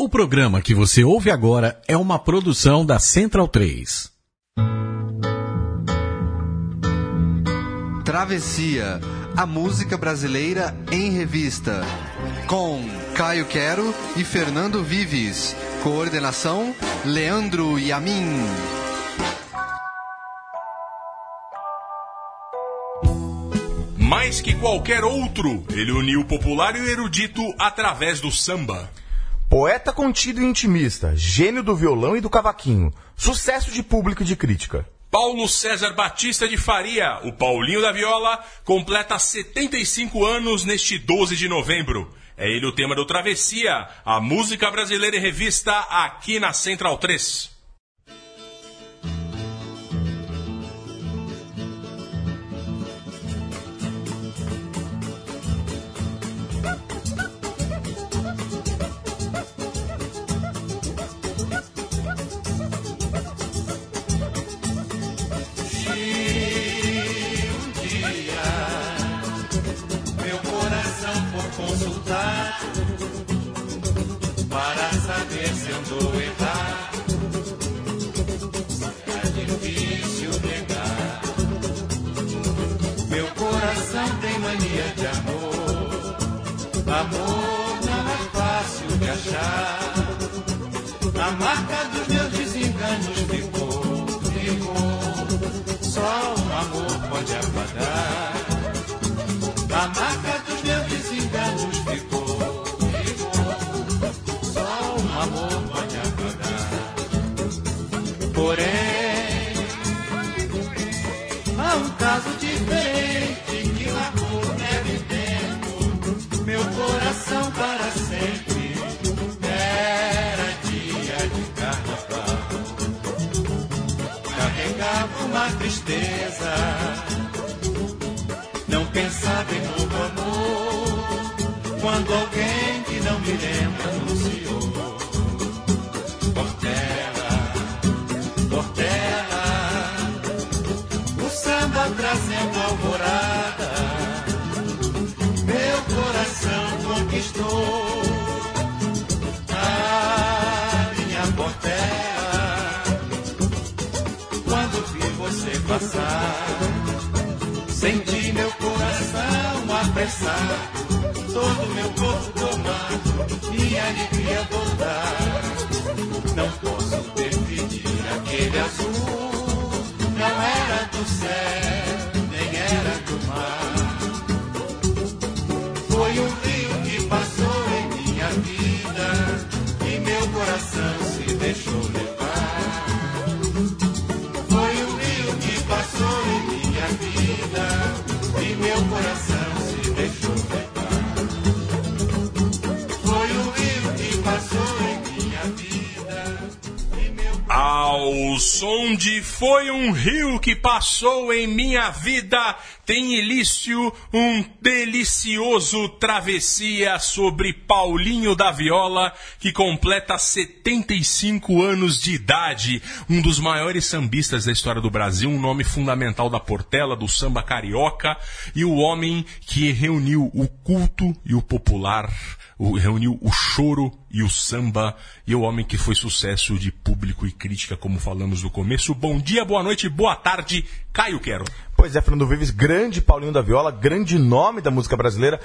O programa que você ouve agora é uma produção da Central 3. Travessia, a música brasileira em revista. Com Caio Quero e Fernando Vives. Coordenação, Leandro Yamin. Mais que qualquer outro, ele uniu o popular e o erudito através do samba. Poeta contido e intimista, gênio do violão e do cavaquinho, sucesso de público e de crítica. Paulo César Batista de Faria, o Paulinho da Viola, completa 75 anos neste 12 de novembro. É ele o tema do Travessia, a música brasileira em revista aqui na Central 3. Amor Foi um Rio que Passou em Minha Vida, tem início um delicioso travessia sobre Paulinho da Viola, que completa 75 anos de idade. Um dos maiores sambistas da história do Brasil, um nome fundamental da Portela, do samba carioca, e o homem que reuniu o culto e o popular reuniu o choro e o samba, e o homem que foi sucesso de público e crítica, como falamos no começo. Bom dia, boa noite, boa tarde, Caio Quero. Pois é, Fernando Vives, grande Paulinho da Viola, grande nome da música brasileira.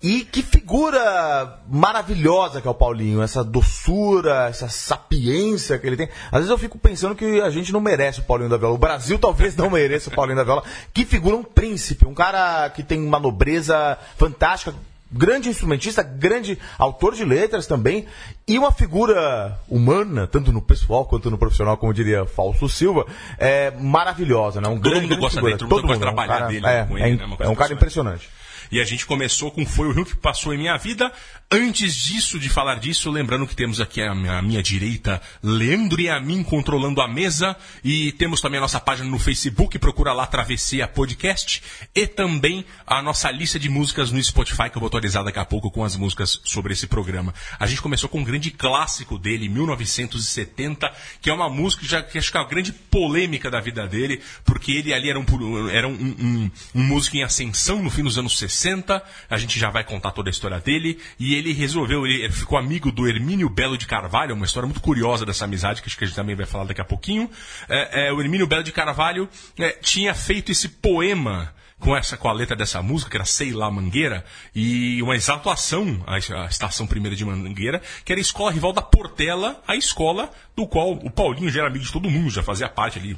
E que figura maravilhosa que é o Paulinho, essa doçura, essa sapiência que ele tem. Às vezes eu fico pensando que a gente não merece o Paulinho da Viola. O Brasil talvez não mereça o Paulinho da Viola. Que figura um príncipe, um cara que tem uma nobreza fantástica, grande instrumentista, grande autor de letras também, e uma figura humana, tanto no pessoal quanto no profissional, como diria Fausto Silva, é maravilhosa, né? Um Todo grande, mundo gosta figura. dele, todo mundo gosta de um trabalhar cara- dele É, com é, ele, né? Uma coisa é um cara impressionante. E a gente começou com Foi o Rio que Passou em Minha Vida. Antes disso, de falar disso, lembrando que temos aqui à minha, minha direita Leandro e a mim controlando a mesa. E temos também a nossa página no Facebook, procura lá Travessia Podcast. E também a nossa lista de músicas no Spotify, que eu vou atualizar daqui a pouco com as músicas sobre esse programa. A gente começou com um grande clássico dele, 1970, que é uma música que, já, que acho que é uma grande polêmica da vida dele, porque ele ali era um, era um, um, um músico em ascensão no fim dos anos 60, a gente já vai contar toda a história dele, e ele resolveu, ele ficou amigo do Hermínio Belo de Carvalho, uma história muito curiosa dessa amizade, que acho que a gente também vai falar daqui a pouquinho. É, é, o Hermínio Belo de Carvalho é, tinha feito esse poema com essa com a letra dessa música, que era Sei lá Mangueira, e uma exaltação à, estação primeira de Mangueira, que era a escola rival da Portela, a escola do qual o Paulinho já era amigo de todo mundo, já fazia parte ali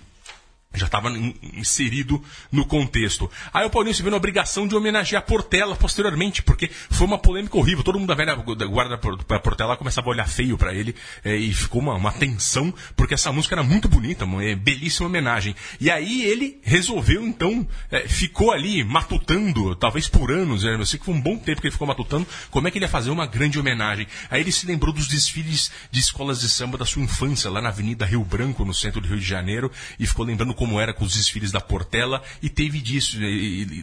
já estava inserido no contexto. Aí o Paulinho se viu na obrigação de homenagear Portela posteriormente, porque foi uma polêmica horrível. Todo mundo da velha guarda da Portela começava a olhar feio para ele é, e ficou uma, uma, tensão, porque essa música era muito bonita, uma é, belíssima homenagem. E aí ele resolveu, então, é, ficou ali matutando, talvez por anos, eu sei que foi um bom tempo que ele ficou matutando, como é que ele ia fazer uma grande homenagem. Aí ele se lembrou dos desfiles de escolas de samba da sua infância, lá na Avenida Rio Branco, no centro do Rio de Janeiro, e ficou lembrando como era com os desfiles da Portela, e teve disso,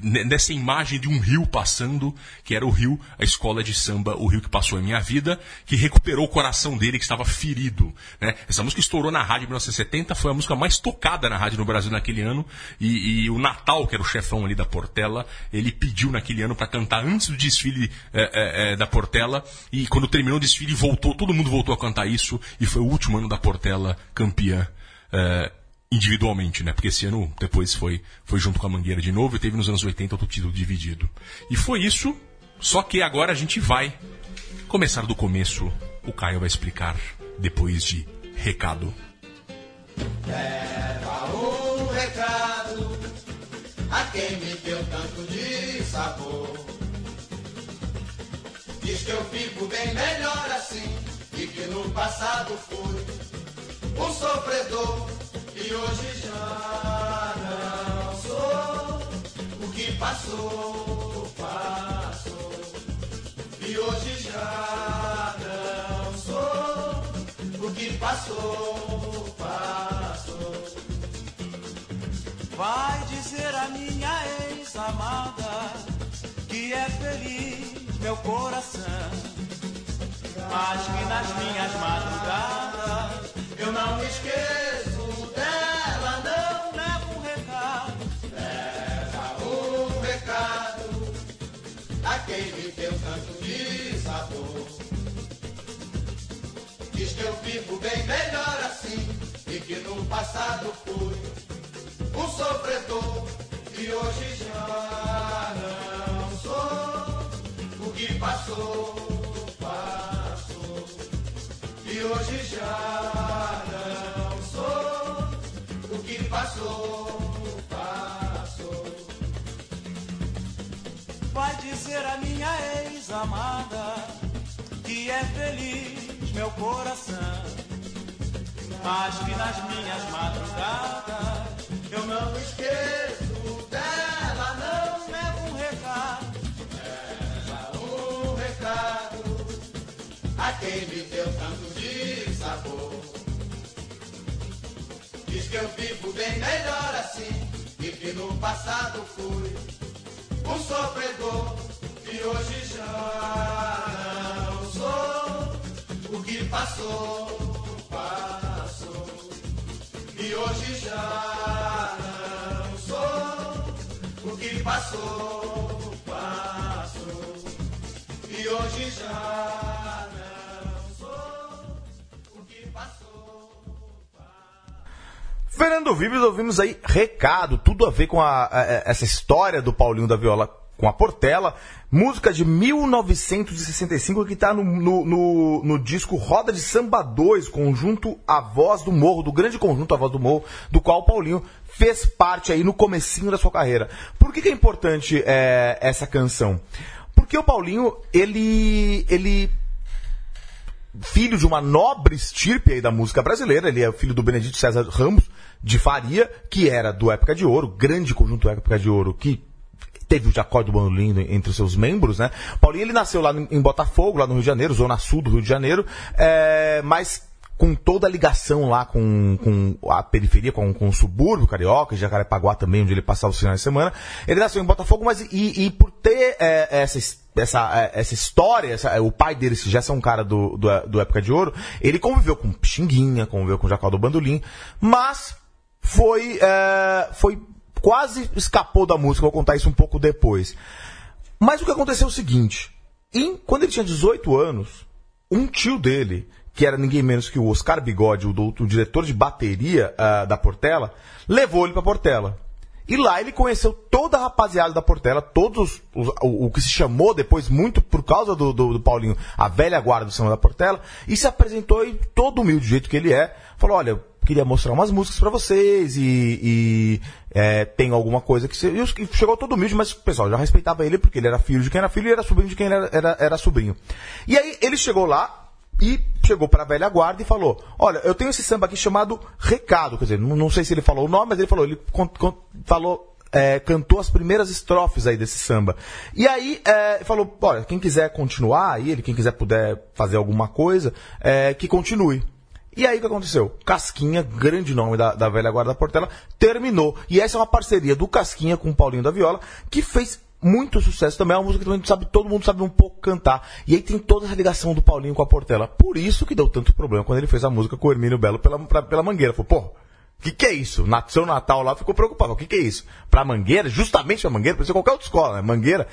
nessa imagem de um rio passando, que era o rio, a escola de samba, o rio que passou em minha vida, que recuperou o coração dele que estava ferido. Né? Essa música estourou na rádio em 1970, foi a música mais tocada na rádio no Brasil naquele ano, e, e o Natal, que era o chefão ali da Portela, ele pediu naquele ano para cantar antes do desfile é, é, é, da Portela, e quando terminou o desfile voltou, todo mundo voltou a cantar isso, e foi o último ano da Portela campeã. É, individualmente, né? Porque esse ano depois foi, foi junto com a Mangueira de novo e teve nos anos 80 outro título dividido. E foi isso, só que agora a gente vai começar do começo. O Caio vai explicar depois de recado. Leva um recado a quem me deu tanto de sabor. Diz que eu fico bem melhor assim e que no passado fui um sofredor e hoje já não sou. O que passou, passou. E hoje já não sou. O que passou, passou. Vai dizer a minha ex-amada que é feliz meu coração. Mas que nas minhas madrugadas eu não me esqueço quem me deu tanto de sabor. Diz que eu fico bem melhor assim e que no passado fui um sofredor e hoje já não sou. O que passou, passou e hoje já não sou. O que passou. Dizer a minha ex-amada que é feliz meu coração, mas que nas minhas madrugadas eu não esqueço dela, não levo um recado, leva um recado. A quem me deu tanto de sabor. Diz que eu vivo bem melhor assim e que no passado fui um sofredor e hoje já não sou. O que passou, passou e hoje já não sou. O que passou, passou e hoje já não sou. O que passou, Fernando Vives, ouvimos aí recado, tudo a ver com a, a- essa história do Paulinho da Viola com a Portela. Música de 1965 que está no, no, no- no disco Roda de Samba 2, conjunto A Voz do Morro, do grande conjunto A Voz do Morro, do qual o Paulinho fez parte aí no comecinho da sua carreira. Por que, que é importante é, essa canção? Porque o Paulinho, ele, ele filho de uma nobre estirpe aí da música brasileira. Ele é filho do Benedito César Ramos de Faria, que era do Época de Ouro, grande conjunto Época de Ouro, que teve o Jacó do Bandolim entre os seus membros, né? Paulinho, ele nasceu lá em Botafogo, lá no Rio de Janeiro, zona sul do Rio de Janeiro, é, mas com toda a ligação lá com, com a periferia, com, com o subúrbio carioca, Jacarepaguá também, onde ele passava os finais de semana. Ele nasceu em Botafogo, mas e, e por ter é, essa, essa, é, essa história, essa- o pai dele, que já é um cara do, do, do Época de Ouro, ele conviveu com Pixinguinha, conviveu com Jacó do Bandolim, mas foi, é, foi quase escapou da música, vou contar isso um pouco depois. Mas o que aconteceu é o seguinte. E quando ele tinha 18 anos, um tio dele, que era ninguém menos que o Oscar Bigode, o, o diretor de bateria ah, da Portela, levou ele pra Portela. E lá ele conheceu toda a rapaziada da Portela, todos os- o, o que se chamou depois, muito por causa do, do- do Paulinho, a velha guarda do samba da Portela, e se apresentou e todo humilde do jeito que ele é, falou, olha, queria mostrar umas músicas pra vocês e, e, é, tem alguma coisa que... Você... Chegou todo humilde, mas o pessoal já respeitava ele porque ele era filho de quem era filho e era sobrinho de quem era, era, era sobrinho. E aí ele chegou lá, e chegou para a velha guarda e falou: Olha, eu tenho esse samba aqui chamado Recado. Quer dizer, não, sei se ele falou o nome, mas ele falou, ele falou. é, cantou as primeiras estrofes aí desse samba. E aí é, falou, olha, quem quiser continuar aí, ele, quem quiser puder fazer alguma coisa, é, que continue. E aí o que aconteceu? Casquinha, grande nome da, da velha guarda da Portela, terminou. E essa é uma parceria do Casquinha com o Paulinho da Viola, que fez muito sucesso também. É uma música que também sabe, todo mundo sabe um pouco cantar. E aí tem toda essa ligação do Paulinho com a Portela. Por isso que deu tanto problema quando ele fez a música com o Hermínio Belo pela, pra- pela Mangueira. Falou, pô, o que, que é isso? Na, seu Natal lá ficou preocupado. O que, que é isso? Pra Mangueira, justamente pra Mangueira, pode ser qualquer outra escola, né? Mangueira.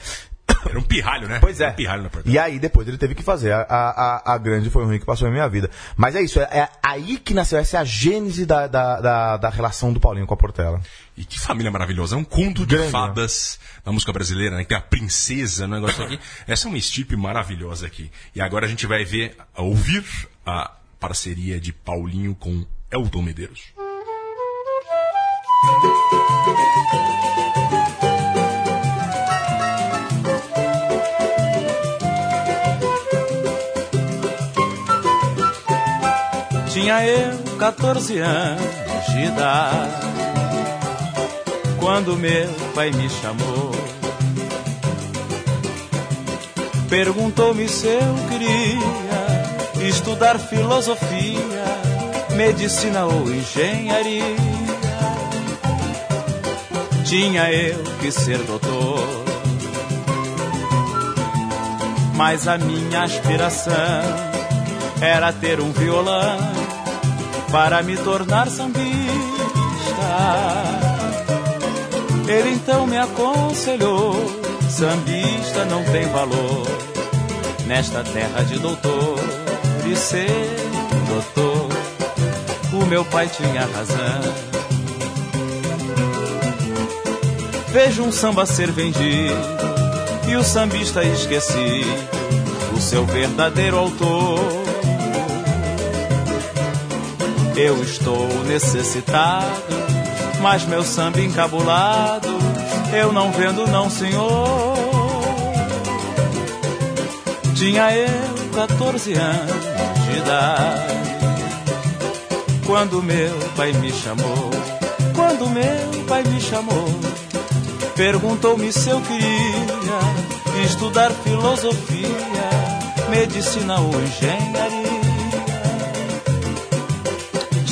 Era um pirralho, né? Pois é. Um pirralho na porta. E aí depois ele teve que fazer. A, a, a- grande foi ruim que passou na minha vida. Mas é isso, é, é aí que nasceu, essa é a gênese da, da, da, da relação do Paulinho com a Portela. E que família maravilhosa. É um conto de Grande, fadas na música brasileira, né? Que tem a princesa, no negócio aqui. Essa é uma estipe maravilhosa aqui. E agora a gente vai ver, ouvir a parceria de Paulinho com Elton Medeiros. Tinha eu 14 anos de idade quando meu pai me chamou. Perguntou-me se eu queria estudar filosofia, medicina ou engenharia. Tinha eu que ser doutor, mas a minha aspiração era ter um violão para me tornar sambista. Ele então me aconselhou: sambista não tem valor nesta terra de doutor e ser doutor. O meu pai tinha razão. Vejo um samba ser vendido e o sambista esqueci o seu verdadeiro autor. Eu estou necessitado, mas meu samba encabulado eu não vendo não, senhor. Tinha eu 14 anos de idade quando meu pai me chamou. Quando meu pai me chamou, perguntou-me se eu queria estudar filosofia, medicina ou engenharia.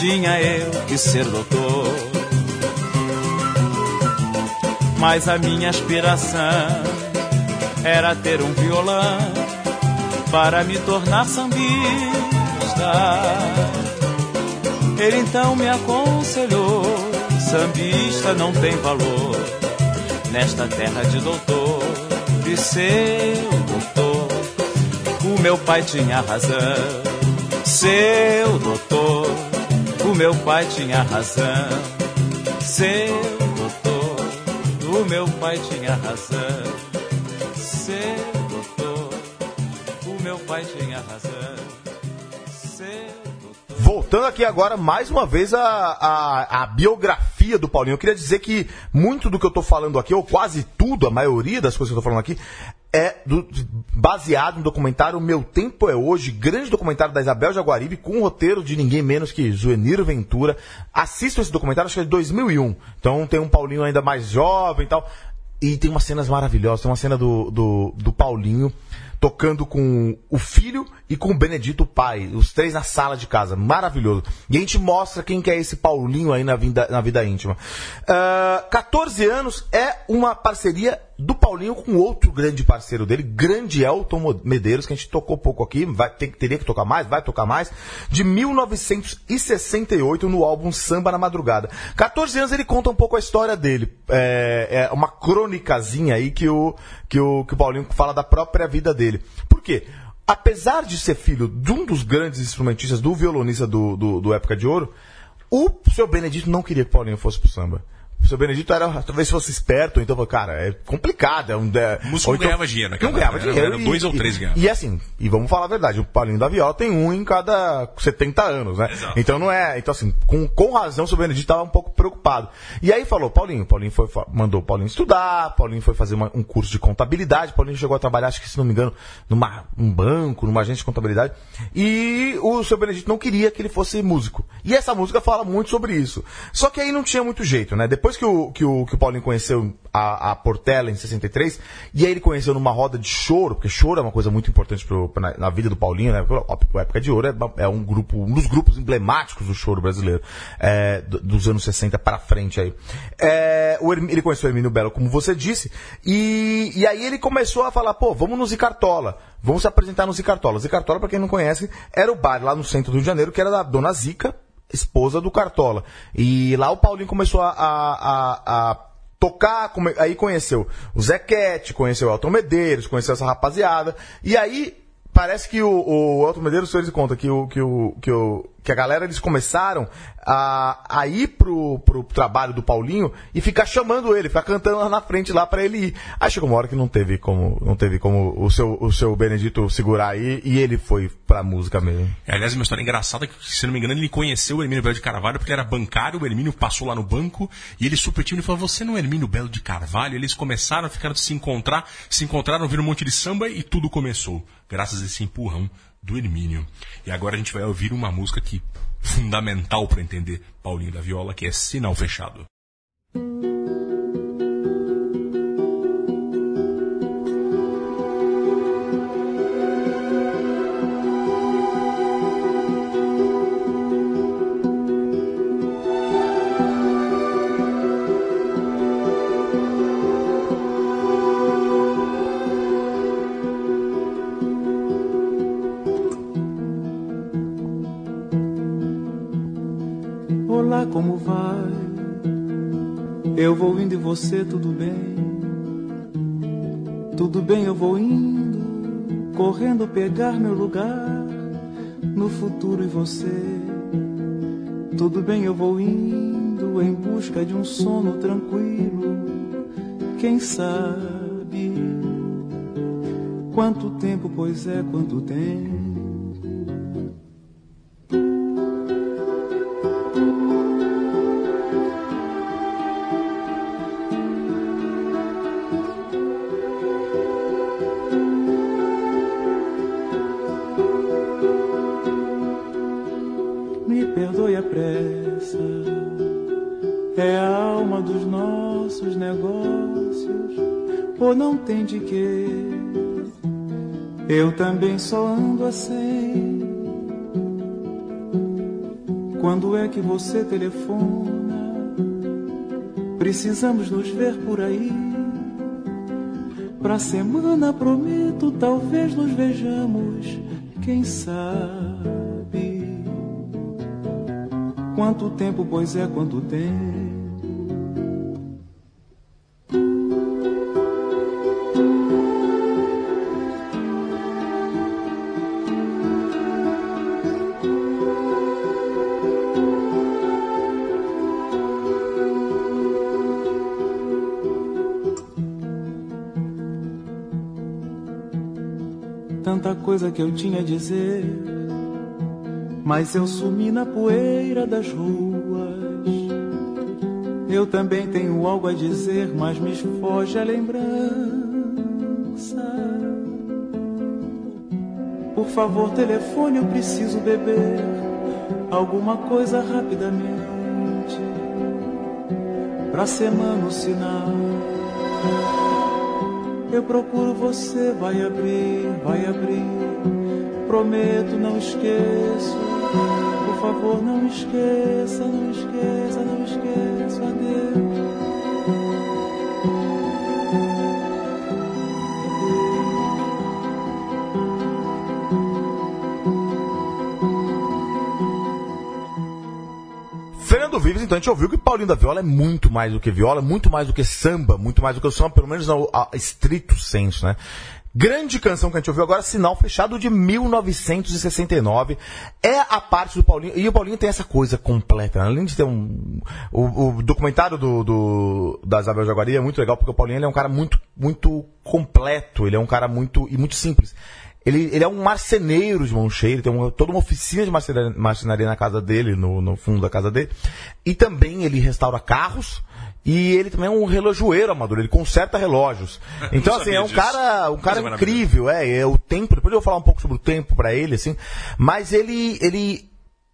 Tinha eu que ser doutor, mas a minha aspiração era ter um violão para me tornar sambista. Ele então me aconselhou: sambista não tem valor nesta terra de doutor e seu doutor. O meu pai tinha razão, seu doutor. O meu pai tinha razão, seu doutor. O meu pai tinha razão, seu doutor. O meu pai tinha razão. Voltando aqui agora, mais uma vez, a, a, a biografia do Paulinho. Eu queria dizer que muito do que eu tô falando aqui, ou quase tudo, a maioria das coisas que eu tô falando aqui, é do- baseado no documentário Meu Tempo é Hoje, grande documentário da Isabel Jaguaribe, com um roteiro de ninguém menos que Zueniro Ventura. Assistam esse documentário, acho que é de 2001. Então tem um Paulinho ainda mais jovem e tal. E tem umas cenas maravilhosas. Tem uma cena do, do, do Paulinho tocando com o filho e com o Benedito o pai, os três na sala de casa, maravilhoso. E a gente mostra quem que é esse Paulinho aí na vida, na vida íntima. Ah, 14 anos é uma parceria do Paulinho com outro grande parceiro dele, grande Elton Medeiros, que a gente tocou pouco aqui, vai ter, teria que tocar mais, vai tocar mais, de 1968 no álbum Samba na Madrugada. 14 anos ele conta um pouco a história dele. É, é uma crônicazinha aí que o, que, o, que o Paulinho fala da própria vida dele. Por quê? Apesar de ser filho de um dos grandes instrumentistas, do violonista do, do, do Época de Ouro, o seu Benedito não queria que Paulinho fosse pro samba. O seu Benedito era, talvez fosse esperto, então, cara, é complicado. É um, é, o músico não então, ganhava dinheiro naquela Não ganhava época, dinheiro. Era dois e, ou três e, ganhava. E assim, e vamos falar a verdade, o Paulinho da Viola tem um em cada 70 anos, né? Exato. Então não é. Então, assim, com, com razão, o seu Benedito estava um pouco preocupado. E aí falou, Paulinho, Paulinho foi, mandou o Paulinho estudar, Paulinho foi fazer uma- um curso de contabilidade, Paulinho chegou a trabalhar, acho que se não me engano, numa um banco, numa agência de contabilidade. E o seu Benedito não queria que ele fosse músico. E essa música fala muito sobre isso. Só que aí não tinha muito jeito, né? Depois que o, que o, que o Paulinho conheceu a, a Portela em 63, e aí ele conheceu numa roda de choro, porque choro é uma coisa muito importante pro, na, na vida do Paulinho, né? Porque A Época de Ouro é, é um grupo, um dos grupos emblemáticos do choro brasileiro, é, do- dos anos 60 para frente aí. É, o ele conheceu o Hermínio Belo, como você disse, e, e aí ele começou a falar, pô, vamos no Zicartola, vamos se apresentar no Zicartola. Zicartola, para quem não conhece, era o bar lá no centro do Rio de Janeiro, que era da Dona Zica, esposa do Cartola. E lá o Paulinho começou a, a- a- a tocar, come- aí conheceu o Zequete, conheceu o Elton Medeiros, conheceu essa rapaziada, e aí parece que o, o Elton Medeiros, ele conta que, o, que, o, que, o, que a galera, eles começaram a, a ir pro, pro trabalho do Paulinho e ficar chamando ele, ficar cantando lá na frente lá pra ele ir. Aí chegou uma hora que não teve como, não teve como o seu, o seu Benedito segurar aí, e ele foi pra música mesmo. É, Aliás, uma história engraçada que, se não me engano, ele conheceu o Hermínio Belo de Carvalho porque ele era bancário, o Hermínio passou lá no banco e ele super tímido falou, você não é Hermínio Belo de Carvalho? Eles começaram, ficaram se encontrar, se encontraram, viram um monte de samba e tudo começou, graças a esse empurrão do Hermínio. E agora a gente vai ouvir uma música que fundamental para entender Paulinho da Viola, que é Sinal Fechado. Você, tudo bem? Tudo bem, eu vou indo, correndo pegar meu lugar no futuro e você. Tudo bem, eu vou indo em busca de um sono tranquilo. Quem sabe quanto tempo, pois é, quanto tempo. Eu também só ando assim. Quando é que você telefona? Precisamos nos ver por aí. Pra semana prometo, talvez nos vejamos, quem sabe? Quanto tempo, pois é, quanto tempo? Coisa que eu tinha a dizer, mas eu sumi na poeira das ruas. Eu também tenho algo a dizer, mas me foge a lembrança. Por favor, telefone, eu preciso beber alguma coisa rapidamente. Pra semana o sinal. Eu procuro você, vai abrir, vai abrir. Prometo, não esqueço. Por favor, não esqueça, não esqueça, não esqueça. Então a gente ouviu que Paulinho da Viola é muito mais do que viola, muito mais do que samba, muito mais do que o samba, pelo menos no estrito senso, né? Grande canção que a gente ouviu agora, Sinal Fechado de 1969. É a parte do Paulinho. E o Paulinho tem essa coisa completa. Né? Além de ter um. O, o documentário do, do, da Isabel Jaguari é muito legal, porque o Paulinho é um cara muito, muito completo. Ele é um cara muito. e muito simples. Ele, ele é um marceneiro de mão cheia, ele tem uma, toda uma oficina de marcenaria, marcenaria na casa dele, no, no fundo da casa dele. E também ele restaura carros. E ele também é um relojoeiro amador, ele conserta relógios. Então, assim, é um disso. cara, um cara incrível, é, é o tempo, depois eu vou falar um pouco sobre o tempo para ele, assim, mas ele, ele,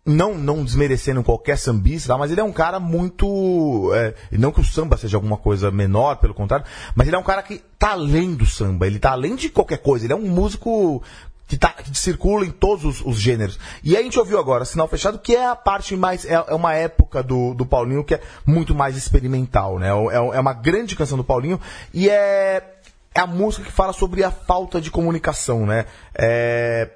não, não desmerecendo qualquer sambista, tá? mas ele é um cara muito. É, não que o samba seja alguma coisa menor, pelo contrário, mas ele é um cara que tá além do samba, ele tá além de qualquer coisa, ele é um músico que, tá, que circula em todos os, os, gêneros. E a gente ouviu agora Sinal Fechado, que é a parte mais. É, é uma época do, do Paulinho que é muito mais experimental, né? É, é uma grande canção do Paulinho e é. É a música que fala sobre a falta de comunicação, né? É,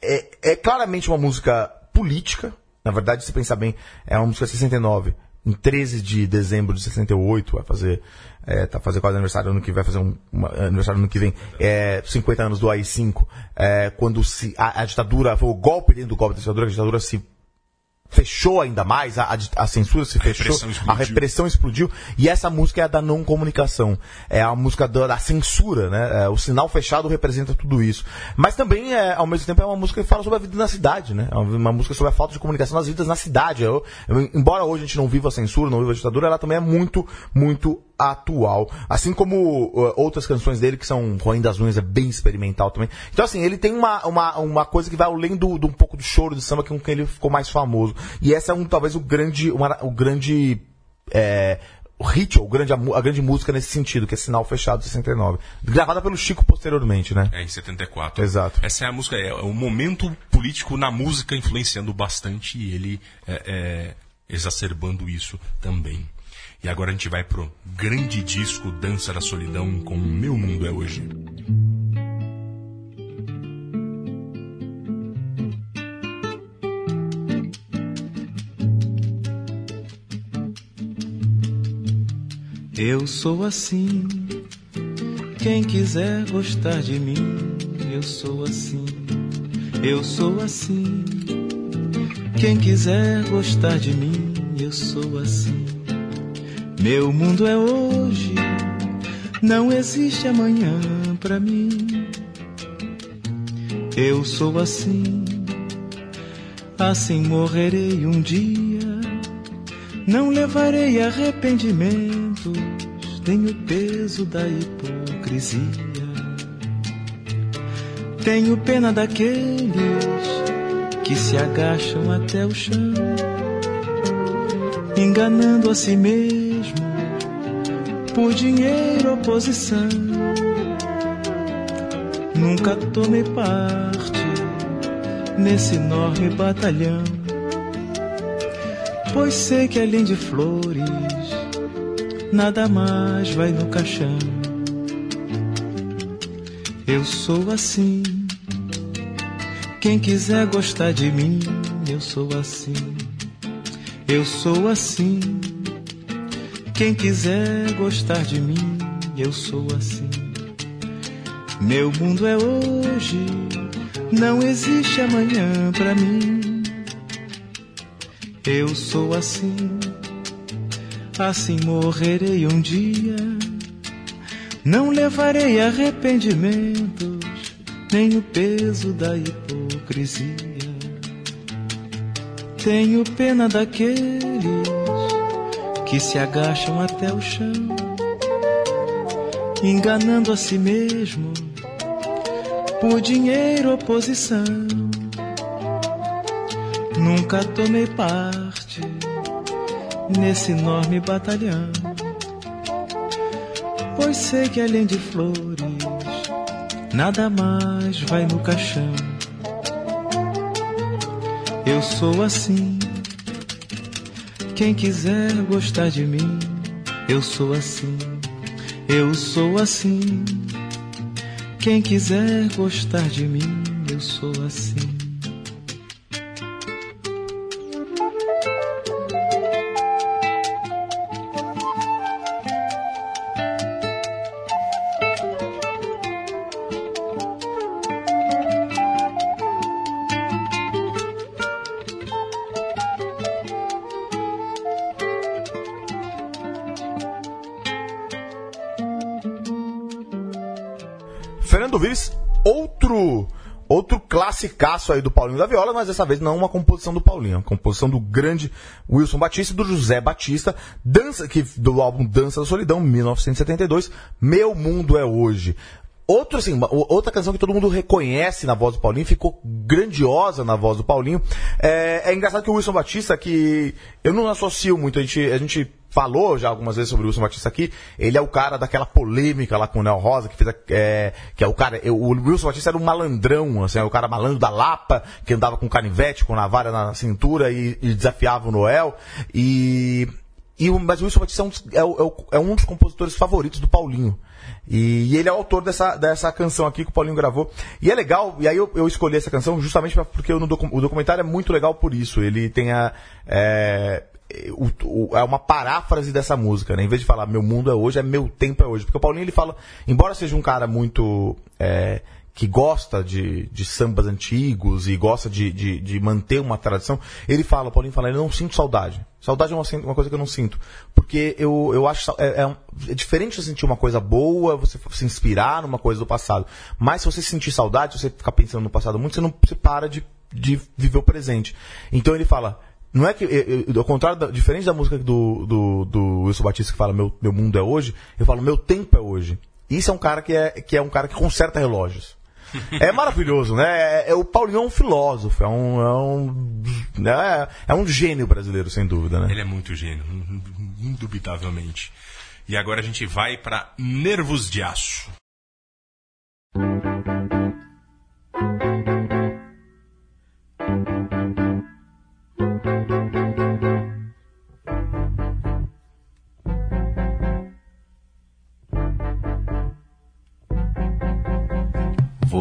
é, é claramente uma música política. Na verdade, se pensar bem, é uma música de 69. Em 13 de dezembro de 68, vai fazer, é, tá fazendo quase aniversário ano que vai fazer um, uma, aniversário ano que vem, é, 50 anos do AI-5, é, quando se, a, a ditadura, foi o golpe dentro do golpe da ditadura, a ditadura se fechou ainda mais, a, a, censura se fechou, a repressão explodiu, e essa música é a da não comunicação, é a música da, da censura, né? É, o sinal fechado representa tudo isso. Mas também, é, ao mesmo tempo, é uma música que fala sobre a vida na cidade, né? É uma música sobre a falta de comunicação nas vidas na cidade. Eu, eu, embora hoje a gente não viva a censura, não viva a ditadura, ela também é muito, muito atual. Assim como uh, outras canções dele, que são Roem das Unhas, é bem experimental também. Então, assim, ele tem uma, uma, uma coisa que vai além do, do um pouco do choro de samba, que com quem ele ficou mais famoso. E essa é um, talvez o grande, uma, o grande é, o hit, ou grande, a, grande música nesse sentido, que é Sinal Fechado 69. Gravada pelo Chico posteriormente, né? É, em 74. Exato. Essa é a música, é, é o momento político na música influenciando bastante e ele é, é, exacerbando isso também. E agora a gente vai pro grande disco Dança da Solidão com Meu Mundo é Hoje. Eu sou assim. Quem quiser gostar de mim, eu sou assim. Eu sou assim. Quem quiser gostar de mim, eu sou assim. Meu mundo é hoje, não existe amanhã para mim. Eu sou assim, assim morrerei um dia. Não levarei arrependimentos, nem o peso da hipocrisia. Tenho pena daqueles que se agacham até o chão, enganando a si mesmo por dinheiro ou posição. Nunca tomei parte nesse enorme batalhão, pois sei que além de flores, nada mais vai no caixão. Eu sou assim. Quem quiser gostar de mim, eu sou assim. Eu sou assim. Quem quiser gostar de mim, eu sou assim. Meu mundo é hoje, não existe amanhã para mim. Eu sou assim, assim morrerei um dia. Não levarei arrependimentos, nem o peso da hipocrisia. Tenho pena daqueles que se agacham até o chão, enganando a si mesmo por dinheiro ou posição. Nunca tomei parte nesse enorme batalhão, pois sei que além de flores, nada mais vai no caixão. Eu sou assim quem quiser gostar de mim, eu sou assim, eu sou assim. Quem quiser gostar de mim, eu sou assim. Fernando Vives, outro outro classicaço aí do Paulinho da Viola, mas dessa vez não uma composição do Paulinho, uma composição do grande Wilson Batista e do José Batista, dança que do álbum Dança da Solidão, 1972, Meu Mundo é Hoje. Outro, assim, outra canção que todo mundo reconhece na voz do Paulinho, ficou grandiosa na voz do Paulinho. É, é engraçado que o Wilson Batista, que eu não associo muito, a gente, a gente falou já algumas vezes sobre o Wilson Batista aqui, ele é o cara daquela polêmica lá com o Nel Rosa, que fez a, é, que é o cara, o Wilson Batista era um malandrão, assim, é o cara malandro da Lapa, que andava com canivete, com navalha na cintura e, e desafiava o Noel, e, e mas o Wilson Batista é um, é, é, é um dos compositores favoritos do Paulinho. E, e, ele é o autor dessa, dessa canção aqui que o Paulinho gravou. E é legal, e aí eu, eu escolhi essa canção justamente pra, porque no docu o documentário é muito legal por isso. Ele tem a. É, o, o, é uma paráfrase dessa música, né? Em vez de falar meu mundo é hoje, é meu tempo é hoje. Porque o Paulinho ele fala, embora seja um cara muito. É, que gosta de, de sambas antigos e gosta de, de, de, manter uma tradição, ele fala, Paulinho fala, eu não sinto saudade. Saudade é uma, uma coisa que eu não sinto. Porque eu, eu acho é, é, é diferente de sentir uma coisa boa, você se inspirar numa coisa do passado. Mas se você sentir saudade, se você ficar pensando no passado muito, você não você para de, de viver o presente. Então ele fala, não é que, eu, ao contrário, diferente da música do, do, do Wilson Batista que fala meu, meu mundo é hoje, eu falo meu tempo é hoje. Isso é um cara que é, que é um cara que conserta relógios. É maravilhoso, né? É, é, o Paulinho é um filósofo, é um, é um, é, é um gênio brasileiro, sem dúvida, né? Ele é muito gênio, indubitavelmente. E agora a gente vai para Nervos de Aço.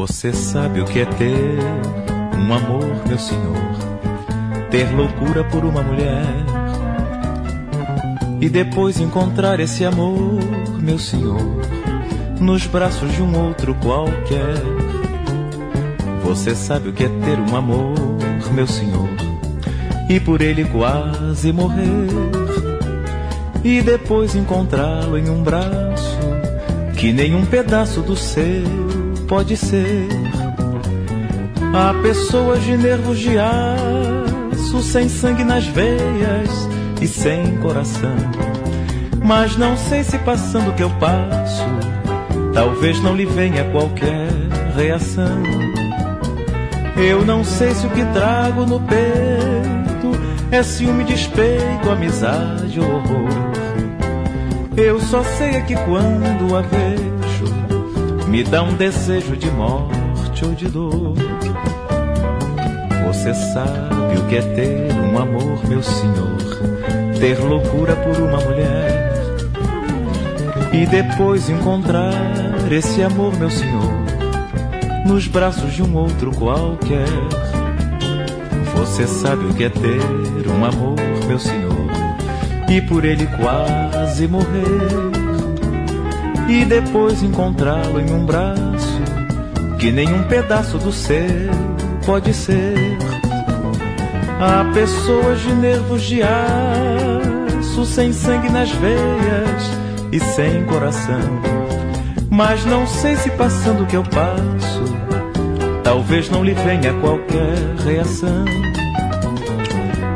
Você sabe o que é ter um amor, meu senhor, ter loucura por uma mulher e depois encontrar esse amor, meu senhor, nos braços de um outro qualquer. Você sabe o que é ter um amor, meu senhor, e por ele quase morrer e depois encontrá-lo em um braço que nenhum pedaço do seu pode ser. Há pessoas de nervos de aço, sem sangue nas veias e sem coração. Mas não sei se passando o que eu passo, talvez não lhe venha qualquer reação. Eu não sei se o que trago no peito é ciúme, despeito, amizade ou horror. Eu só sei é que quando a vejo me dá um desejo de morte ou de dor. Você sabe o que é ter um amor, meu senhor, ter loucura por uma mulher e depois encontrar esse amor, meu senhor, nos braços de um outro qualquer. Você sabe o que é ter um amor, meu senhor, e por ele quase morrer e depois encontrá-lo em um braço que nenhum pedaço do seu pode ser. Há pessoas de nervos de aço, sem sangue nas veias e sem coração. Mas não sei se passando o que eu passo, talvez não lhe venha qualquer reação.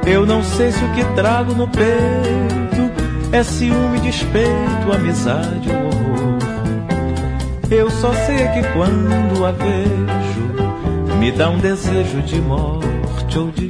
Eu não sei se o que trago no peito é ciúme, despeito, amizade ou eu só sei que quando a vejo, me dá um desejo de morte ou de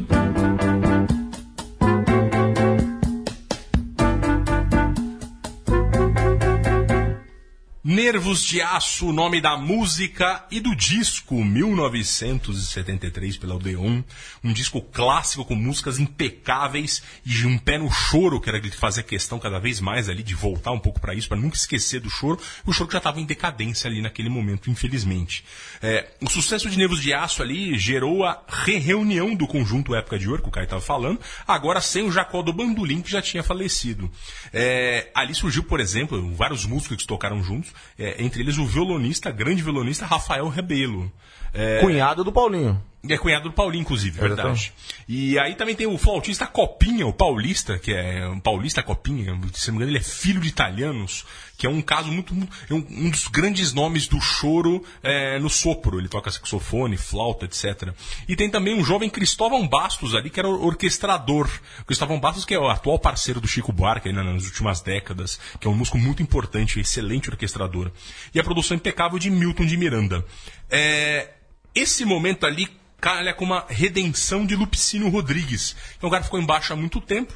Nervos de Aço, o nome da música e do disco 1973 pela Odeon. Um disco clássico com músicas impecáveis e um pé no choro, que era fazer questão cada vez mais ali de voltar um pouco para isso, para nunca esquecer do choro. O choro já estava em decadência ali naquele momento, infelizmente. É, o sucesso de Nervos de Aço ali gerou a re reunião do conjunto Época de Ouro, que o Caio estava falando, agora sem o Jacó do Bandolim, que já tinha falecido. É, ali surgiu, por exemplo, vários músicos que tocaram juntos é, entre eles o violonista, grande violonista Rafael Rebelo. É... Cunhado do Paulinho. É cunhado do Paulinho, inclusive, verdade. E aí também tem o flautista Copinha, o paulista, que é um paulista Copinha, se não me engano, ele é filho de italianos, que é um caso muito. é um, dos grandes nomes do choro é, no sopro. Ele toca saxofone, flauta, etc. E tem também um jovem Cristóvão Bastos ali, que era o orquestrador. Cristóvão Bastos, que é o atual parceiro do Chico Buarque nas últimas décadas, que é um músico muito importante, excelente orquestrador. E a produção impecável de Milton de Miranda. É, esse momento ali calha com uma redenção de Lupicínio Rodrigues. é um cara ficou embaixo há muito tempo.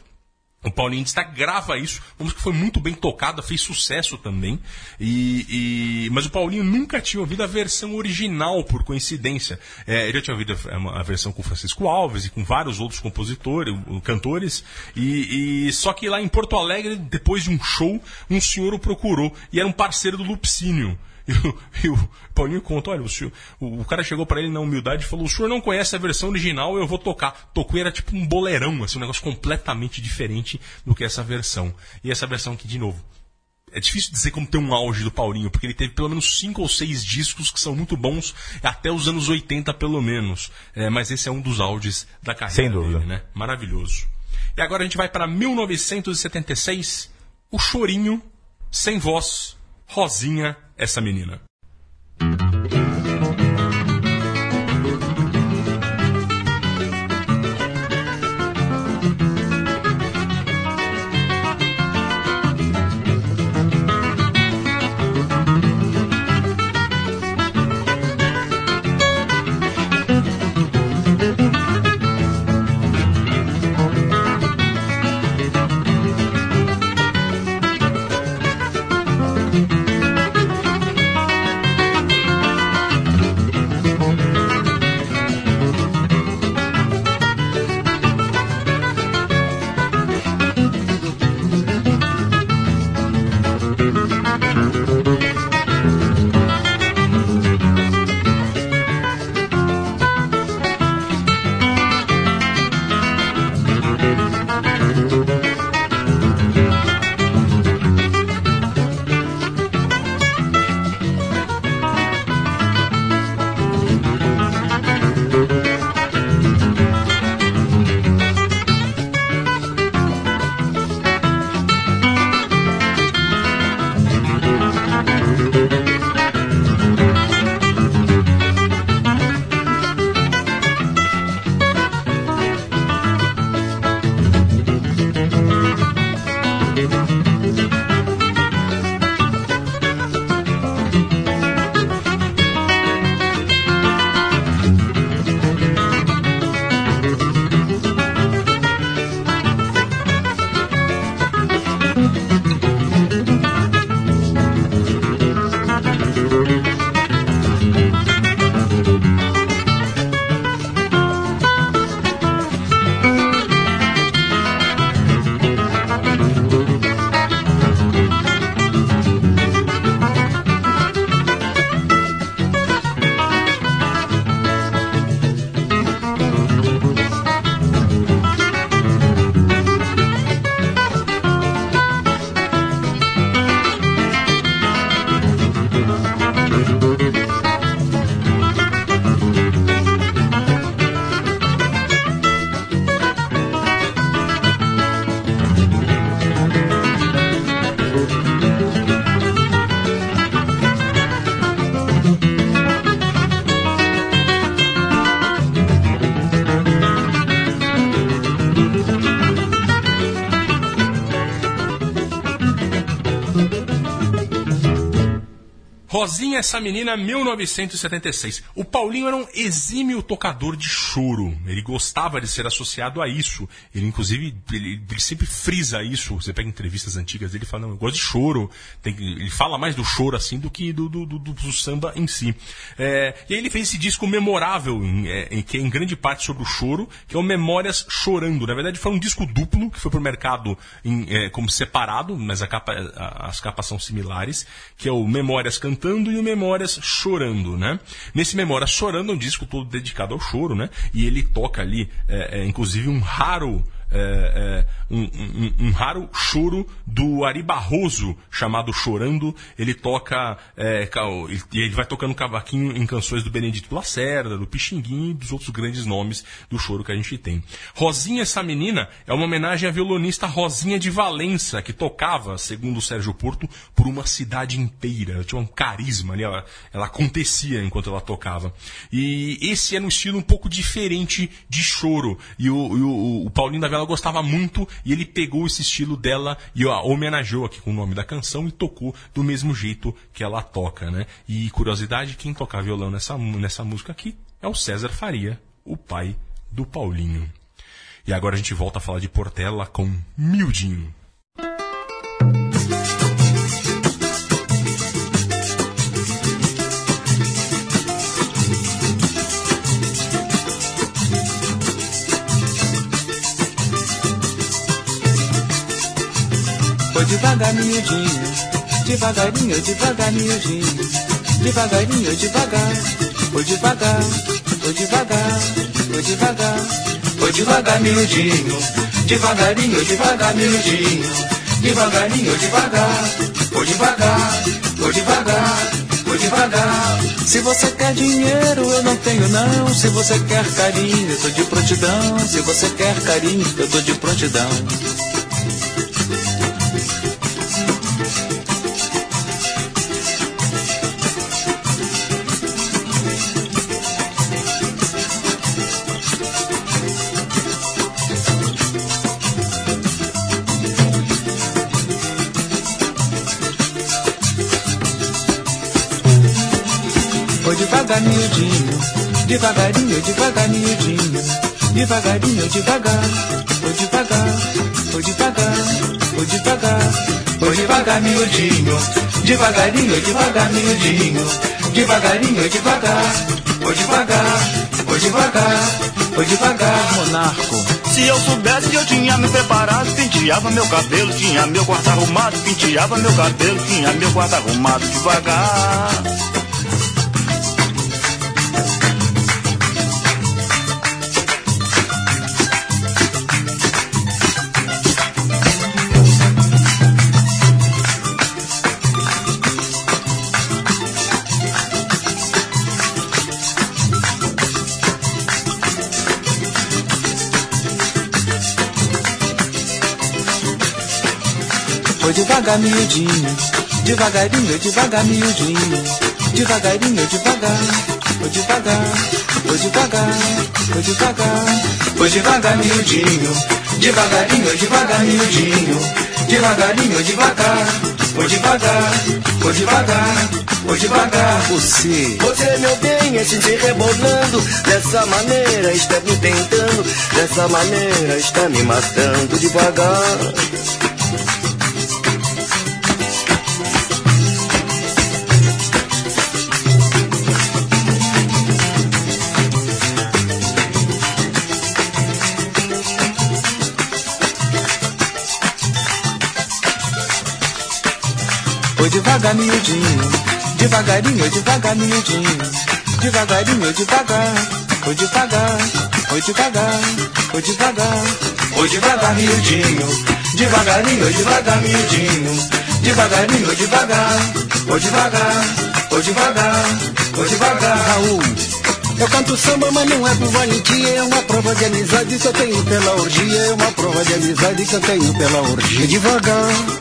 O Paulinho Destaque grava isso, música que foi muito bem tocada, fez sucesso também. E, e- mas o Paulinho nunca tinha ouvido a versão original, por coincidência. É, ele já tinha ouvido a, a versão com Francisco Alves e com vários outros compositores, cantores. E, e- só que lá em Porto Alegre, depois de um show, um senhor o procurou e era um parceiro do Lupicínio. E o, e o Paulinho conta, olha, o, senhor- o- o cara chegou pra ele na humildade e falou, o senhor não conhece a versão original, eu vou tocar. Tocou era tipo um boleirão, assim, um negócio completamente diferente do que essa versão. E essa versão aqui, de novo, é difícil dizer como tem um auge do Paulinho, porque ele teve pelo menos cinco ou seis discos que são muito bons, até os anos 80 pelo menos. É, mas esse é um dos auges da carreira Sem dúvida. dele, né? Maravilhoso. E agora a gente vai para 1976, o chorinho, sem voz, Rosinha, essa menina. Rosinha, essa menina, 1976. O Paulinho era um exímio tocador de choro. Ele gostava de ser associado a isso. Ele, inclusive, ele, ele sempre frisa isso. Você pega entrevistas antigas dele fala, não, eu gosto de choro. Tem ele fala mais do choro, assim, do que do, do, do- do samba em si. É, e aí ele fez esse disco memorável, em, é, em que é em grande parte sobre o choro, que é o Memórias Chorando. Na verdade, foi um disco duplo, que foi pro mercado em, é, como separado, mas capa- a- as capas são similares, que é o Memórias Cantando e o Memórias Chorando, né? Nesse Memórias Chorando é um disco todo dedicado ao choro, né? E ele toca ali, é, é, inclusive, um raro é, é, um, um, um, raro choro do Ari Barroso, chamado Chorando. Ele toca, é, e ele vai tocando cavaquinho em canções do Benedito Lacerda, do Pixinguinho e dos outros grandes nomes do choro que a gente tem. Rosinha, essa menina, é uma homenagem à violonista Rosinha de Valença, que tocava, segundo o Sérgio Porto, por uma cidade inteira. Ela tinha um carisma ali, ela, ela acontecia enquanto ela tocava. E esse era um estilo um pouco diferente de choro. E o, o, o Paulinho da Vela gostava muito e ele pegou esse estilo dela e ó, homenageou aqui com o nome da canção e tocou do mesmo jeito que ela toca, né? E curiosidade, quem toca violão nessa, nessa música aqui é o César Faria, o pai do Paulinho. E agora a gente volta a falar de Portela com Mildinho. Devagar, miudinho, devagarinho, devagar, miudinho, devagarinho, devagar, foi devagar, foi devagar, foi devagar, foi devagar, miudinho, devagarinho, devagar, miudinho, devagarinho, devagar, foi devagar, foi devagar, devagar. Se você quer dinheiro, eu não tenho não. Se você quer carinho, eu tô de prontidão. Se você quer carinho, eu tô de prontidão. Miudinho, devagarinho, devagar, miudinho, devagarinho, devagar, vou devagar, vou devagar, vou devagar, vou devagar, miudinho, devagarinho, devagar, miudinho, devagarinho, devagar, vou devagar, vou devagar, vou devagar, monarco. Se eu soubesse, eu tinha me preparado, penteava meu cabelo, tinha meu quarto arrumado, penteava meu cabelo, tinha meu quarto arrumado devagar. Devagar, miudinho, devagarinho, devagar, miudinho, devagarinho, devagar, foi devagar, foi devagar, foi devagar, foi devagar, miudinho, devagarinho, devagar, miudinho, devagarinho, devagar, foi devagar, foi devagar, foi devagar, você. Você, meu bem, é se rebolando. Dessa maneira está me tentando. Dessa maneira está me matando. Devagar Foi devagar, miudinho, devagarinho, devagar, miudinho, devagarinho, devagar, foi devagar, foi devagar, foi devagar, foi devagar, miudinho, devagarinho, devagar, miudinho, devagarinho, devagar, foi devagar, foi devagar, foi devagar, Raul. Eu canto samba, mas não é por valentia, é uma prova de amizade que eu tenho pela orgia, é uma prova de amizade que eu tenho pela orgia. Devagar.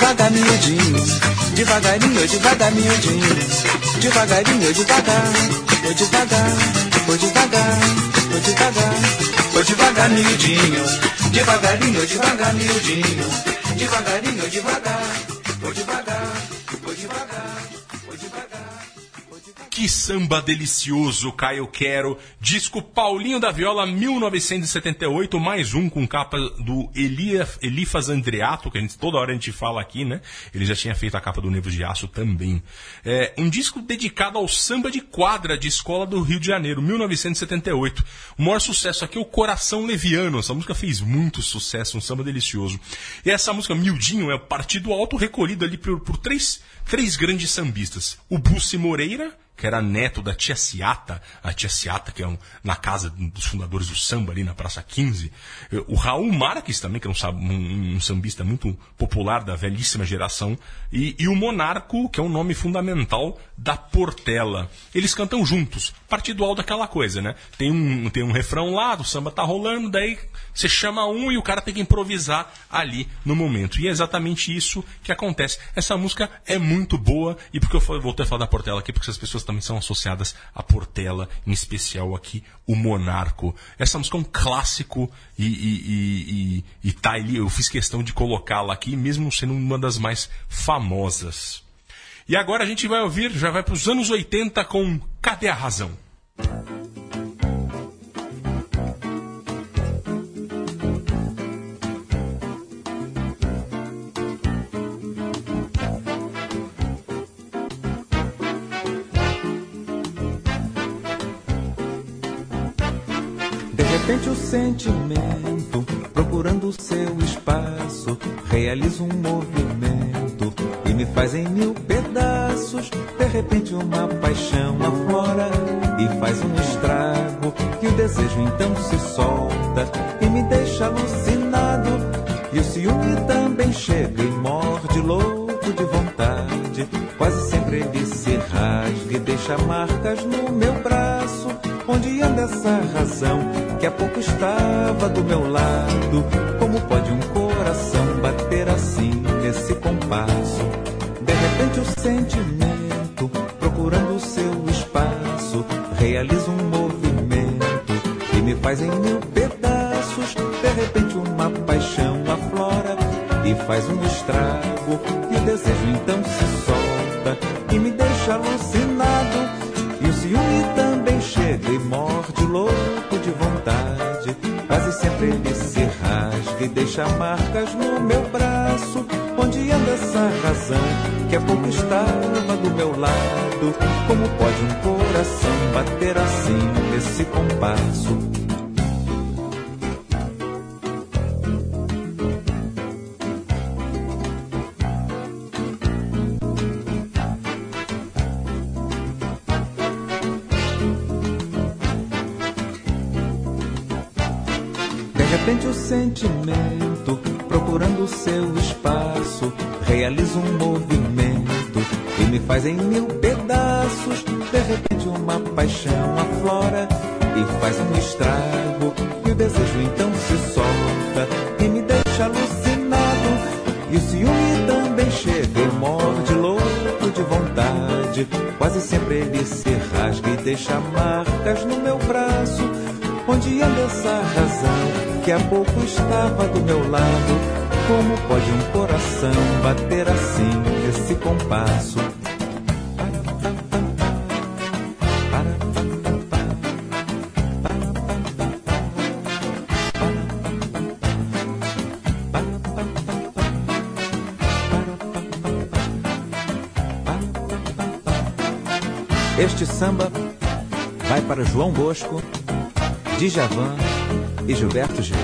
Devagar, miudinho, devagarinho, devagar, miudinho, devagarinho, devagar, foi devagar, foi devagar, foi devagar, foi devagar, miudinho, devagarinho, devagar, miudinho, devagarinho, devagar, foi devagar, que samba delicioso, Caio Quero. Disco Paulinho da Viola, 1978, mais um com capa do Elia, Elifas Andreato, que a gente, toda hora a gente fala aqui, né? Ele já tinha feito a capa do Nevo de Aço também. É, um disco dedicado ao samba de quadra de escola do Rio de Janeiro, 1978. O maior sucesso aqui é o Coração Leviano. Essa música fez muito sucesso, um samba delicioso. E essa música, Mildinho, é o partido alto recolhido ali por, por três, três grandes sambistas. O Bussi Moreira, que era neto da tia Ciata, a tia Ciata, que é um, na casa dos fundadores do samba ali na Praça 15. O Raul Marques também, que é um, um, um sambista muito popular da velhíssima geração. E, e, o Monarco, que é um nome fundamental da Portela. Eles cantam juntos, partidual daquela coisa, né? Tem um, tem um refrão lá, o samba tá rolando, daí você chama um e o cara tem que improvisar ali no momento. E é exatamente isso que acontece. Essa música é muito boa, e porque eu voltei a falar da Portela aqui, porque as pessoas também são associadas à Portela, em especial aqui o Monarco. Essa música é um clássico e, e, e, e tá ali, eu fiz questão de colocá-la aqui, mesmo sendo uma das mais famosas. E agora a gente vai ouvir, já vai para os anos 80 com Cadê a Razão? Repente o sentimento, procurando o seu espaço, realiza um movimento e me faz em mil pedaços. De repente uma paixão aflora e faz um estrago, e o desejo então se solta e me deixa alucinado. E o ciúme também chega e morde louco de vontade. Quase sempre ele se rasga e deixa marcas no meu braço. Onde anda essa razão que há pouco estava do meu lado? Como pode um coração bater assim nesse compasso? De repente o sentimento, procurando o seu espaço, realiza um movimento e me faz em mil pedaços. De repente uma paixão e faz um estrago e o desejo então se solta e me deixa alucinado. E o ciúme também chega e morde louco de vontade. Quase sempre ele se rasga e deixa marcas no meu braço. Onde anda essa razão que há pouco estava do meu lado? Como pode um coração bater assim nesse compasso? Pouco estava do meu lado. Como pode um coração bater assim nesse compasso? Este samba vai para João Bosco, Djavan e Gilberto Gil.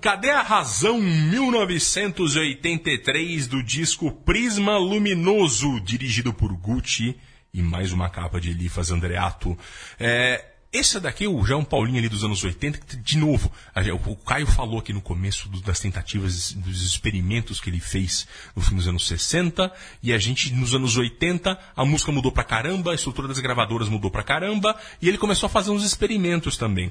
Cadê a Razão 1983 do disco Prisma Luminoso, dirigido por Gucci e mais uma capa de Elifas Andreato. É, esse daqui, o João Paulinho ali dos anos 80, de novo, o Caio falou aqui no começo das tentativas, dos experimentos que ele fez no fim dos anos 60, e a gente, nos anos 80, a música mudou pra caramba, a estrutura das gravadoras mudou pra caramba, e ele começou a fazer uns experimentos também.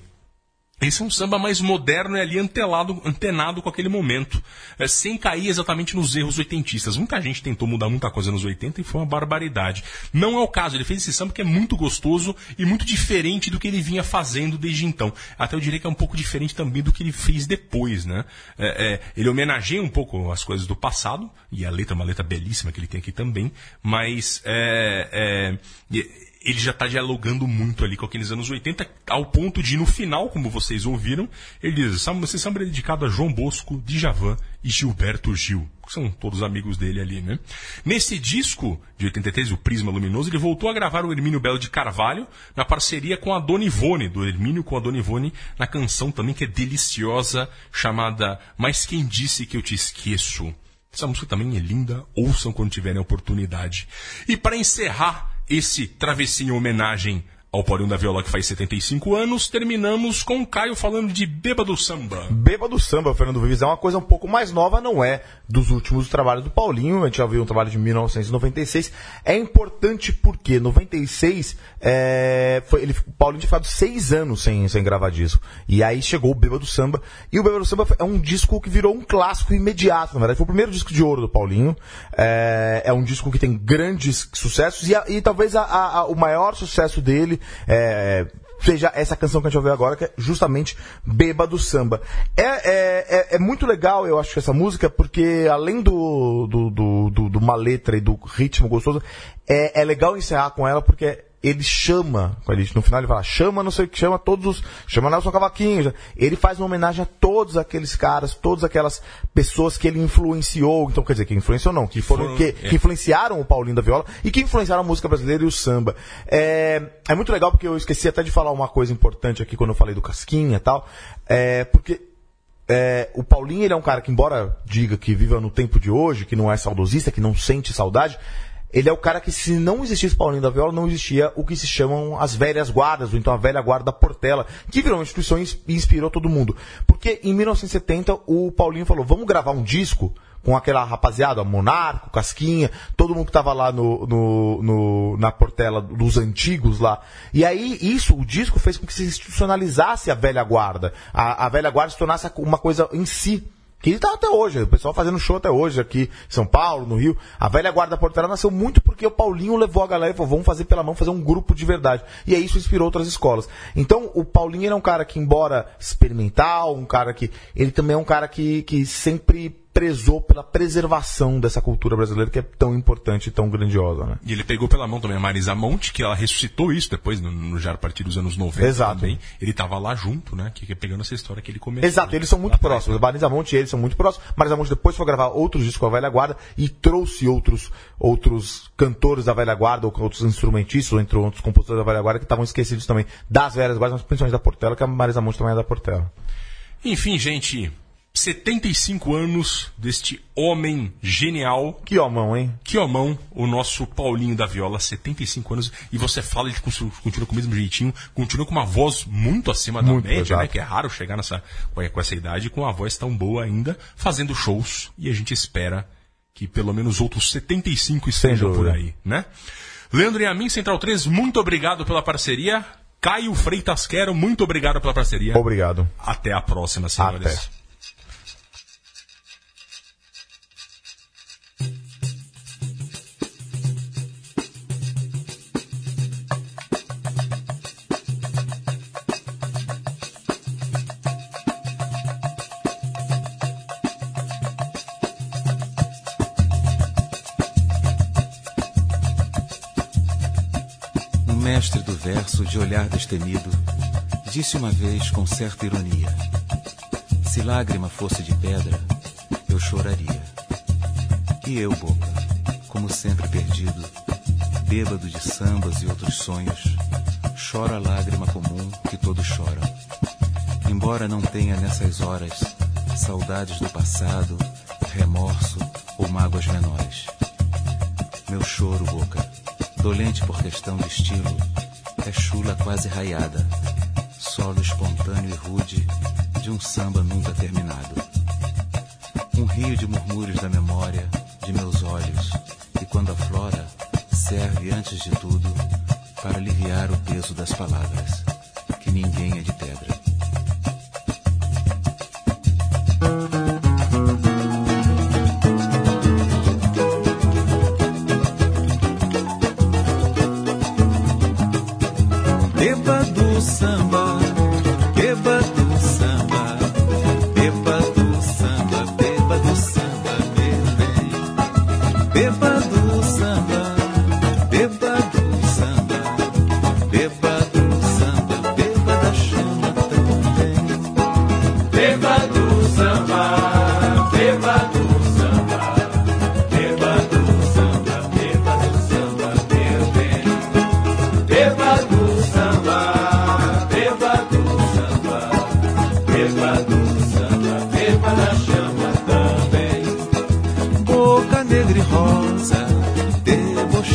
Esse é um samba mais moderno e ali antelado, antenado com aquele momento, é, sem cair exatamente nos erros oitentistas. Muita gente tentou mudar muita coisa nos 80 e foi uma barbaridade. Não é o caso, ele fez esse samba que é muito gostoso e muito diferente do que ele vinha fazendo desde então. Até eu diria que é um pouco diferente também do que ele fez depois, né? É, é, ele homenageia um pouco as coisas do passado, e a letra é uma letra belíssima que ele tem aqui também, mas é, é, ele já está dialogando muito ali com aqueles anos 80, ao ponto de, no final, como vocês ouviram, ele diz: esse samba é dedicado a João Bosco, Djavan e Gilberto Gil, que são todos amigos dele ali, né? Nesse disco de 83, o Prisma Luminoso, ele voltou a gravar o Hermínio Belo de Carvalho, na parceria com a Dona Ivone, do Hermínio com a Dona Ivone, na canção também que é deliciosa, chamada Mas Quem Disse Que Eu Te Esqueço. Essa música também é linda, ouçam quando tiverem a oportunidade. E para encerrar esse travessinho homenagem ao Paulinho da Viola, que faz 75 anos, terminamos com o Caio falando de Bêbado Samba. Bêbado Samba, Fernando Vives, é uma coisa um pouco mais nova, não é dos últimos trabalhos do Paulinho, a gente já viu um trabalho de 1996. É importante porque 96, é, foi, ele, o Paulinho tinha ficado seis anos sem, sem gravar disco. E aí chegou o Bêbado Samba, e o Bêbado Samba é um disco que virou um clássico imediato, na verdade. Foi o primeiro disco de ouro do Paulinho. É, é um disco que tem grandes sucessos, e, a, e talvez a, a, o maior sucesso dele é, seja essa canção que a gente ver agora, que é justamente Bêbado Samba. É, é, é, é, muito legal, eu acho, essa música, porque além do, do, do, do, do uma letra e do ritmo gostoso, é, é legal encerrar com ela, porque ele chama, no final ele fala, chama não sei o que, chama todos os, chama Nelson Cavaquinho, ele faz uma homenagem a todos aqueles caras, todas aquelas pessoas que ele influenciou, então quer dizer, que influenciou não, que foram, que, é. que, influenciaram o Paulinho da Viola e que influenciaram a música brasileira e o samba. É, é muito legal porque eu esqueci até de falar uma coisa importante aqui quando eu falei do Casquinha e tal, é, porque é, o Paulinho ele é um cara que, embora diga que viva no tempo de hoje, que não é saudosista, que não sente saudade, ele é o cara que, se não existisse Paulinho da Viola, não existia o que se chamam as velhas guardas, ou então a velha guarda da Portela, que virou uma instituição e inspirou todo mundo. Porque em 1970 o Paulinho falou: vamos gravar um disco com aquela rapaziada, Monarco, Casquinha, todo mundo que estava lá no, no, no, na Portela dos antigos lá. E aí, isso, o disco fez com que se institucionalizasse a velha guarda. A, a velha guarda se tornasse uma coisa em si. Que está até hoje, o pessoal fazendo show até hoje aqui em São Paulo, no Rio. A velha guarda porteira nasceu muito porque o Paulinho levou a galera e falou, vamos fazer pela mão, fazer um grupo de verdade. E aí isso inspirou outras escolas. Então, o Paulinho era um cara que, embora experimental, um cara que. Ele também é um cara que, que sempre prezou pela preservação dessa cultura brasileira que é tão importante e tão grandiosa, né? E ele pegou pela mão também a Marisa Monte, que ela ressuscitou isso depois, no, no já a partir dos anos 90 Exato. também. Ele estava lá junto, né? Que, que pegando essa história que ele começou. Exato, né? eles são muito próximos. Marisa Monte e eles são muito próximos. Marisa Monte depois foi gravar outros discos com a Velha Guarda e trouxe outros, outros cantores da Velha Guarda, ou outros instrumentistas, ou entre outros compositores da Velha Guarda, que estavam esquecidos também das Velhas Guardas, mas principalmente da Portela, que a Marisa Monte também é da Portela. Enfim, gente, 75 anos deste homem genial. Que homão, hein? Que homão, o nosso Paulinho da Viola, 75 anos. E você fala, ele continua com o mesmo jeitinho, continua com uma voz muito acima muito da média, né? Que é raro chegar nessa, com essa idade com uma voz tão boa ainda, fazendo shows. E a gente espera que pelo menos outros 75 estejam por aí, né? Leandro e a mim, Central 3, muito obrigado pela parceria. Caio Freitas Quero, muito obrigado pela parceria. Obrigado. Até a próxima, senhores. Até. Mestre do verso de olhar destemido, disse uma vez com certa ironia: Se lágrima fosse de pedra, eu choraria. E eu, boca, como sempre perdido, bêbado de sambas e outros sonhos, choro a lágrima comum que todos choram. Embora não tenha nessas horas saudades do passado, remorso ou mágoas menores. Meu choro, boca, dolente por questão de estilo, é chula quase raiada, solo espontâneo e rude de um samba nunca terminado. Um rio de murmúrios da memória, de meus olhos, e quando aflora, serve antes de tudo para aliviar o peso das palavras, que ninguém é de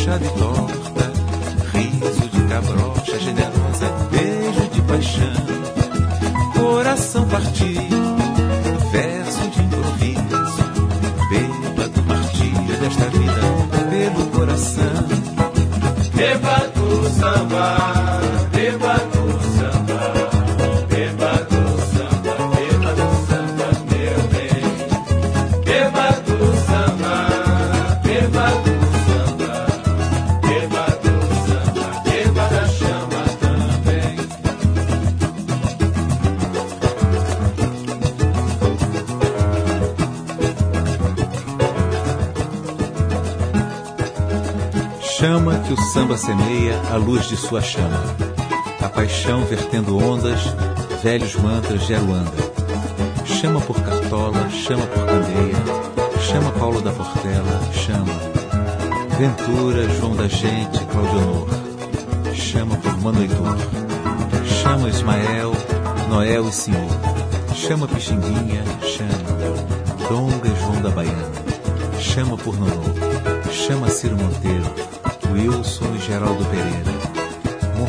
debochada e torta, riso de cabrocha generosa, beijo de paixão, coração partido, sua chama. A paixão vertendo ondas, velhos mantras de Aruanda. Chama por Cartola, chama por Candeia, chama Paulo da Portela, chama. Ventura, João da Gente, Claudionor. Chama por Mano Heitor. Chama Ismael, Noel e Senhor. Chama Pixinguinha, chama. Donga e João da Baiana. Chama por Nonô. Chama Ciro Monteiro, Wilson e Geraldo Pereira.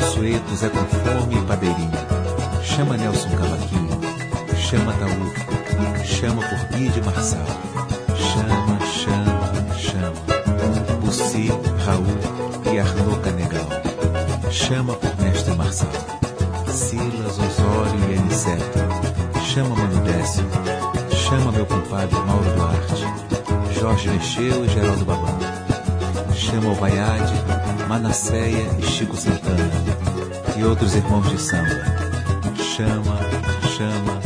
Monsueto, Zé Conforme e Padeirinha. Chama Nelson Cavaquinho. Chama Taú. Chama por Guide Marçal. Chama, chama, chama. Bussi, Raul e Arnaud Canegal. Chama por Mestre Marçal. Silas, Osório e Aniceto. Chama Mano Décio. Chama meu compadre Mauro Duarte. Jorge Mexeu e Geraldo Babão. Chama o Vaiade, Manasseia e Chico Santana. E outros irmãos de samba. Chama, chama.